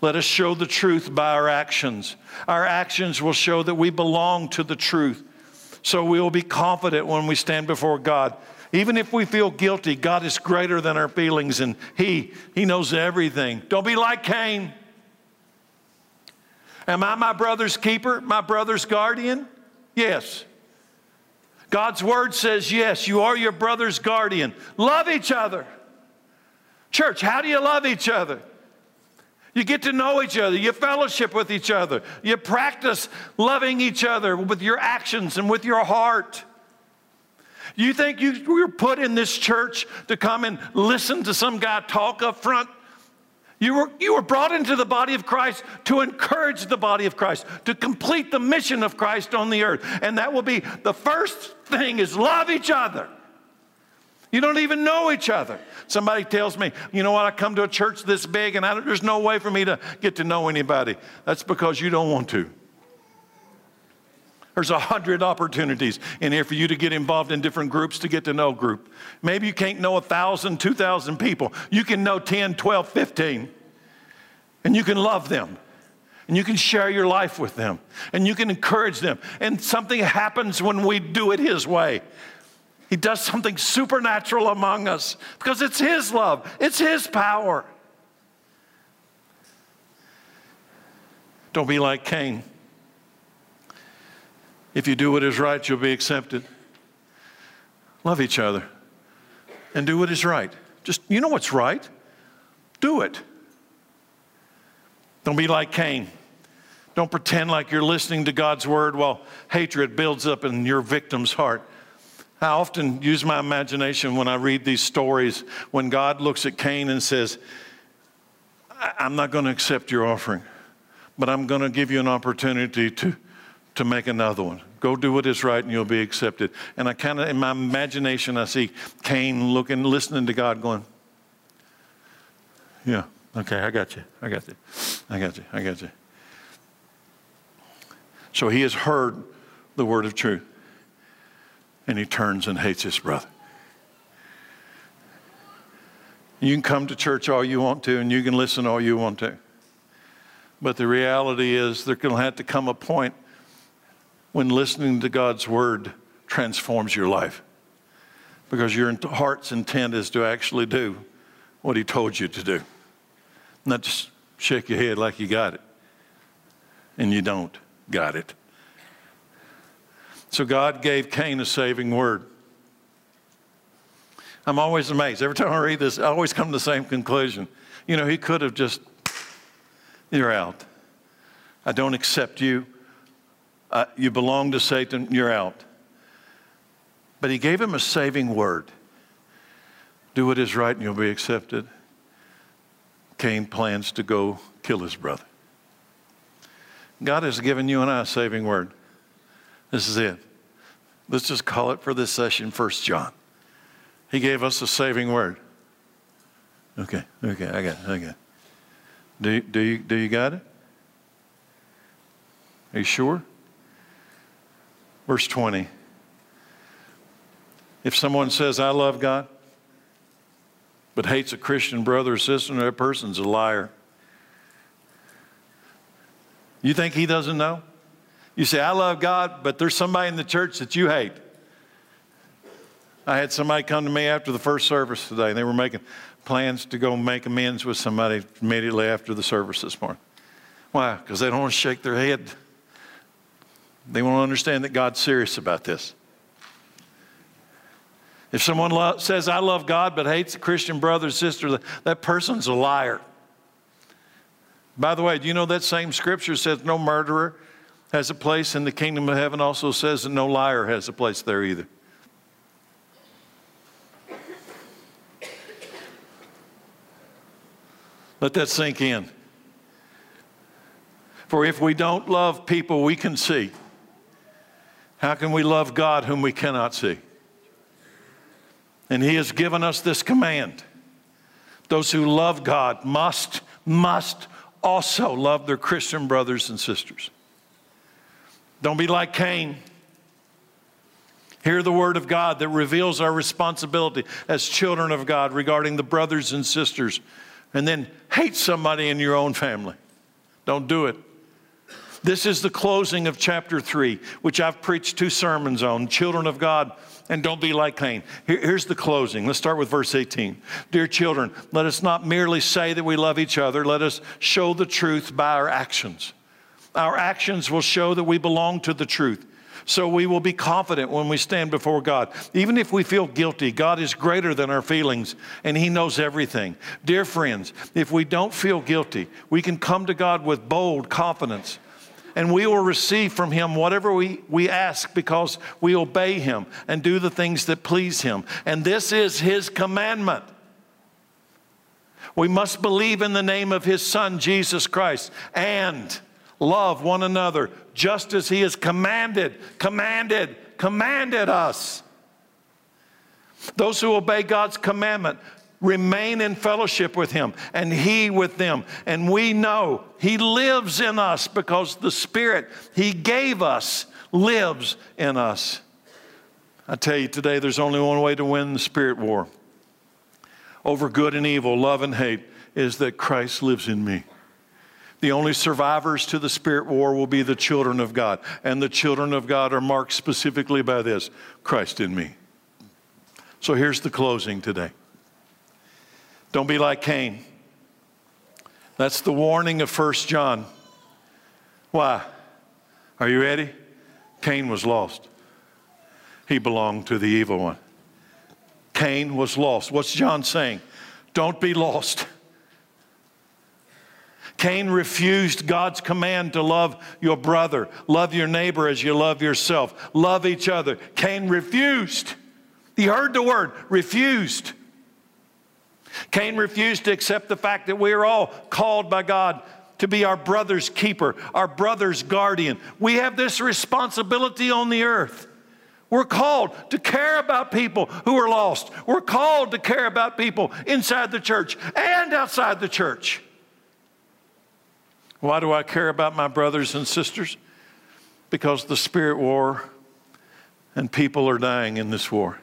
Let us show the truth by our actions. Our actions will show that we belong to the truth. So we will be confident when we stand before God. Even if we feel guilty, God is greater than our feelings and He, He knows everything. Don't be like Cain. Am I my brother's keeper, my brother's guardian? Yes. God's word says, yes, you are your brother's guardian. Love each other. Church, how do you love each other? You get to know each other. You fellowship with each other. You practice loving each other with your actions and with your heart. You think you were put in this church to come and listen to some guy talk up front? You were, you were brought into the body of Christ to encourage the body of Christ, to complete the mission of Christ on the earth. And that will be the first thing is love each other. You don't even know each other. Somebody tells me, you know what, I come to a church this big and there's no way for me to get to know anybody. That's because you don't want to. There's a hundred opportunities in here for you to get involved in different groups to get to know group. Maybe you can't know a thousand, two thousand people. You can know 10, 12, 15. And you can love them. And you can share your life with them. And you can encourage them. And something happens when we do it His way. He does something supernatural among us because it's His love, it's His power. Don't be like Cain. If you do what is right, you'll be accepted. Love each other and do what is right. Just, you know what's right? Do it. Don't be like Cain. Don't pretend like you're listening to God's word while hatred builds up in your victim's heart. I often use my imagination when I read these stories when God looks at Cain and says, I'm not going to accept your offering, but I'm going to give you an opportunity to, to make another one. Go do what is right and you'll be accepted. And I kind of, in my imagination, I see Cain looking, listening to God going, Yeah, okay, I got you. I got you. I got you. I got you. So he has heard the word of truth and he turns and hates his brother. You can come to church all you want to and you can listen all you want to. But the reality is, there's going to have to come a point when listening to God's word transforms your life because your heart's intent is to actually do what he told you to do, not just shake your head like you got it and you don't got it. So God gave Cain a saving word. I'm always amazed. Every time I read this, I always come to the same conclusion. You know, he could have just, you're out. I don't accept you. Uh, you belong to Satan. You're out. But he gave him a saving word do what is right and you'll be accepted. Cain plans to go kill his brother. God has given you and I a saving word. This is it. Let's just call it for this session First John. He gave us a saving word. Okay, okay, I got it, I got it. Do, do, you, do you got it? Are you sure? Verse 20. If someone says, I love God, but hates a Christian brother or sister, that person's a liar. You think he doesn't know? You say, I love God, but there's somebody in the church that you hate. I had somebody come to me after the first service today, and they were making plans to go make amends with somebody immediately after the service this morning. Why? Because they don't want to shake their head. They want to understand that God's serious about this. If someone lo- says, I love God, but hates a Christian brother or sister, that person's a liar. By the way, do you know that same scripture says no murderer has a place in the kingdom of heaven, also says that no liar has a place there either. Let that sink in. For if we don't love people we can see, how can we love God whom we cannot see? And He has given us this command. Those who love God must, must also love their Christian brothers and sisters. Don't be like Cain. Hear the word of God that reveals our responsibility as children of God regarding the brothers and sisters, and then hate somebody in your own family. Don't do it. This is the closing of chapter three, which I've preached two sermons on children of God and don't be like Cain. Here, here's the closing. Let's start with verse 18. Dear children, let us not merely say that we love each other, let us show the truth by our actions. Our actions will show that we belong to the truth. So we will be confident when we stand before God. Even if we feel guilty, God is greater than our feelings and He knows everything. Dear friends, if we don't feel guilty, we can come to God with bold confidence and we will receive from him whatever we, we ask because we obey him and do the things that please him. And this is his commandment. We must believe in the name of his son, Jesus Christ, and love one another just as he has commanded, commanded, commanded us. Those who obey God's commandment remain in fellowship with Him and He with them. And we know He lives in us because the Spirit He gave us lives in us. I tell you today, there's only one way to win the spirit war over good and evil, love and hate, is that Christ lives in me. The only survivors to the spirit war will be the children of God. And the children of God are marked specifically by this Christ in me. So here's the closing today. Don't be like Cain. That's the warning of 1 John. Why? Are you ready? Cain was lost. He belonged to the evil one. Cain was lost. What's John saying? Don't be lost. Cain refused God's command to love your brother, love your neighbor as you love yourself, love each other. Cain refused. He heard the word, refused. Cain refused to accept the fact that we are all called by God to be our brother's keeper, our brother's guardian. We have this responsibility on the earth. We're called to care about people who are lost. We're called to care about people inside the church and outside the church. Why do I care about my brothers and sisters? Because the spirit war and people are dying in this war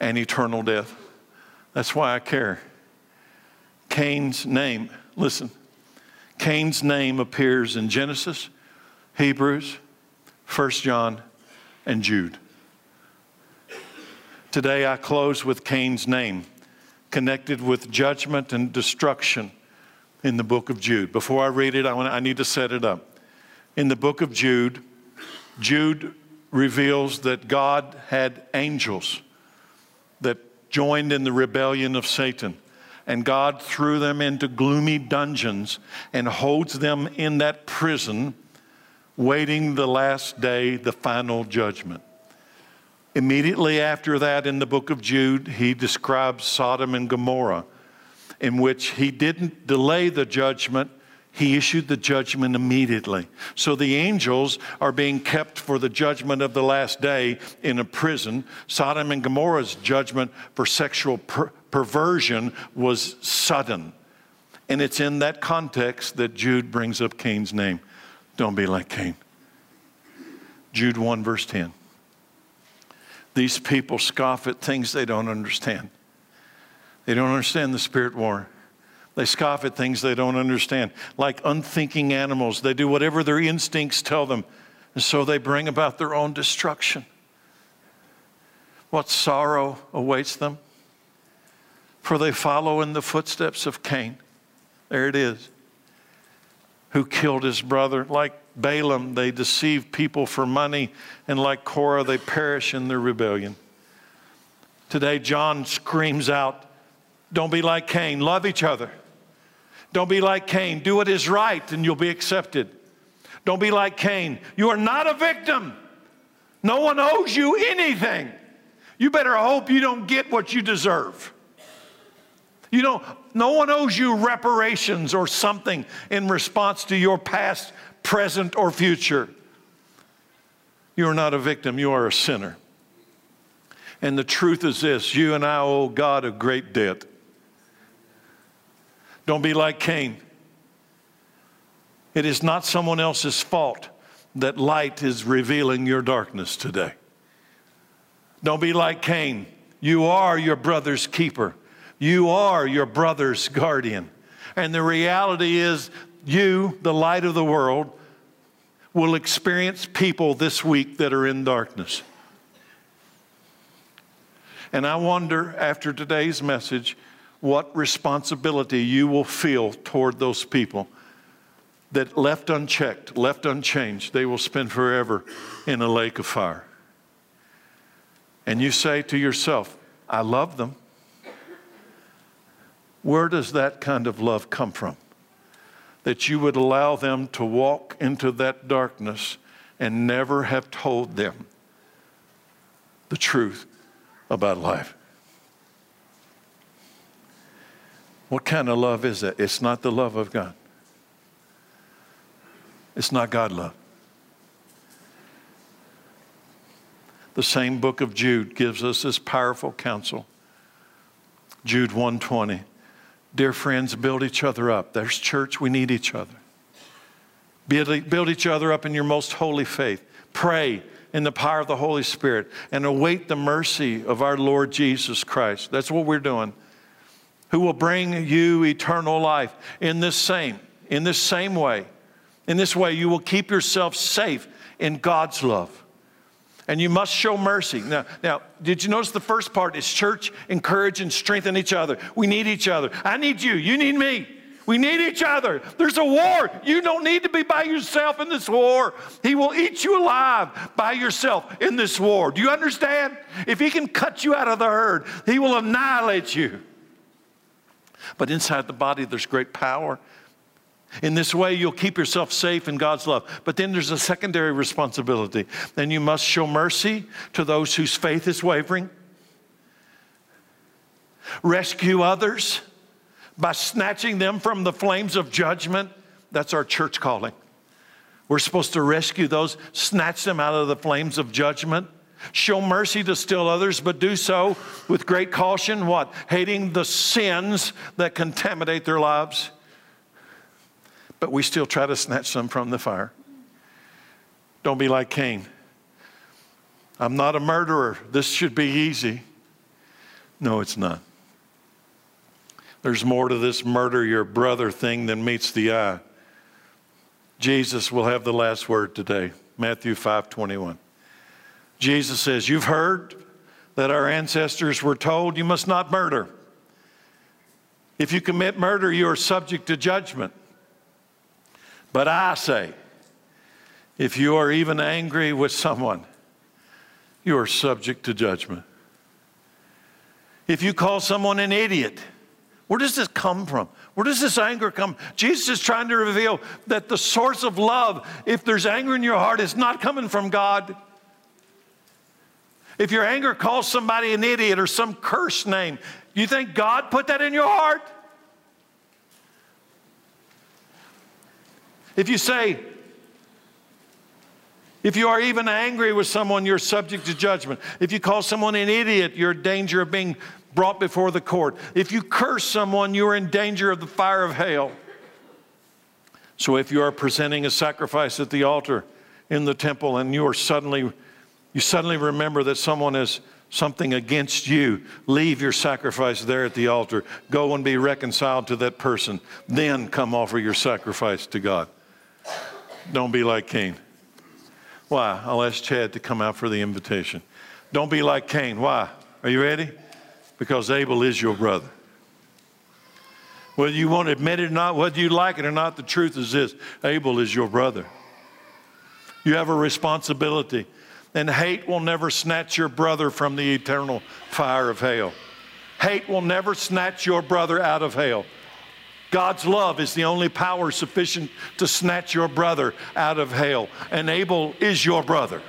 and eternal death. That's why I care. Cain's name, listen, Cain's name appears in Genesis, Hebrews, 1 John, and Jude. Today I close with Cain's name, connected with judgment and destruction in the book of Jude. Before I read it, I, want, I need to set it up. In the book of Jude, Jude reveals that God had angels joined in the rebellion of Satan. And God threw them into gloomy dungeons and holds them in that prison, waiting the last day, the final judgment. Immediately after that, in the book of Jude, he describes Sodom and Gomorrah in which he didn't delay the judgment, he issued the judgment immediately. So the angels are being kept for the judgment of the last day in a prison. Sodom and Gomorrah's judgment for sexual per- perversion was sudden. And it's in that context that Jude brings up Cain's name. Don't be like Cain. Jude 1, verse 10. These people scoff at things they don't understand. They don't understand the spirit war. They scoff at things they don't understand. Like unthinking animals, they do whatever their instincts tell them, and so they bring about their own destruction. What sorrow awaits them? For they follow in the footsteps of Cain. There it is. Who killed his brother. Like Balaam, they deceive people for money, and like Korah, they perish in their rebellion. Today, John screams out, don't be like Cain. Love each other. Don't be like Cain. Do what is right and you'll be accepted. Don't be like Cain. You are not a victim. No one owes you anything. You better hope you don't get what you deserve. You know, no one owes you reparations or something in response to your past, present, or future. You are not a victim, you are a sinner. And the truth is this you and I owe God a great debt. Don't be like Cain. It is not someone else's fault that light is revealing your darkness today. Don't be like Cain. You are your brother's keeper, you are your brother's guardian. And the reality is, you, the light of the world, will experience people this week that are in darkness. And I wonder after today's message, what responsibility you will feel toward those people that left unchecked, left unchanged, they will spend forever in a lake of fire. And you say to yourself, I love them. Where does that kind of love come from? That you would allow them to walk into that darkness and never have told them the truth about life. What kind of love is that? It's not the love of God. It's not God love. the same book of Jude gives us this powerful counsel. Jude 120. Dear friends, build each other up. There's church, we need each other. Build, build each other up in your most holy faith. Pray in the power of the Holy Spirit and await the mercy of our Lord Jesus Christ. That's what we're doing. Who will bring you eternal life in this same, in this same way. In this way, you will keep yourself safe in God's love. And you must show mercy. Now, now, did you notice the first part is church, encourage and strengthen each other. We need each other. I need you. You need me. We need each other. There's a war. You don't need to be by yourself in this war. He will eat you alive by yourself in this war. Do you understand? If he can cut you out of the herd, he will annihilate you. But inside the body, there's great power. In this way, you'll keep yourself safe in God's love. But then there's a secondary responsibility. Then you must show mercy to those whose faith is wavering, rescue others by snatching them from the flames of judgment. That's our church calling. We're supposed to rescue those, snatch them out of the flames of judgment. Show mercy to still others, but do so with great caution. What? Hating the sins that contaminate their lives. But we still try to snatch them from the fire. Don't be like Cain. I'm not a murderer. This should be easy. No, it's not. There's more to this murder your brother thing than meets the eye. Jesus will have the last word today. Matthew 5 21. Jesus says, You've heard that our ancestors were told you must not murder. If you commit murder, you are subject to judgment. But I say, if you are even angry with someone, you are subject to judgment. If you call someone an idiot, where does this come from? Where does this anger come? Jesus is trying to reveal that the source of love, if there's anger in your heart, is not coming from God. If your anger calls somebody an idiot or some curse name, you think God put that in your heart? If you say, if you are even angry with someone, you're subject to judgment. If you call someone an idiot, you're in danger of being brought before the court. If you curse someone, you are in danger of the fire of hell. So if you are presenting a sacrifice at the altar in the temple and you are suddenly you suddenly remember that someone has something against you, leave your sacrifice there at the altar. Go and be reconciled to that person. Then come offer your sacrifice to God. Don't be like Cain. Why? I'll ask Chad to come out for the invitation. Don't be like Cain. Why? Are you ready? because Abel is your brother. Whether you want to admit it or not, whether you like it or not, the truth is this Abel is your brother. You have a responsibility, and hate will never snatch your brother from the eternal fire of hell. Hate will never snatch your brother out of hell. God's love is the only power sufficient to snatch your brother out of hell, and Abel is your brother.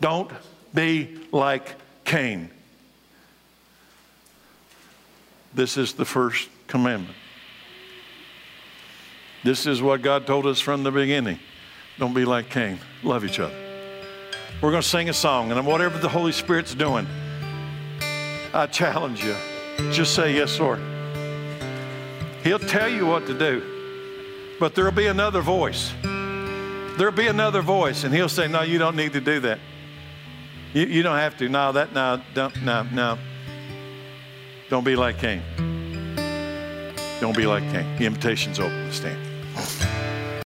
Don't be like Cain. This is the first commandment. This is what God told us from the beginning. Don't be like Cain. Love each other. We're going to sing a song, and whatever the Holy Spirit's doing, I challenge you. Just say, Yes, Lord. He'll tell you what to do, but there'll be another voice. There'll be another voice, and He'll say, No, you don't need to do that. You, you don't have to. No, that, no, don't, no, no. Don't be like Cain. Don't be like Cain. The invitation's open. Stand.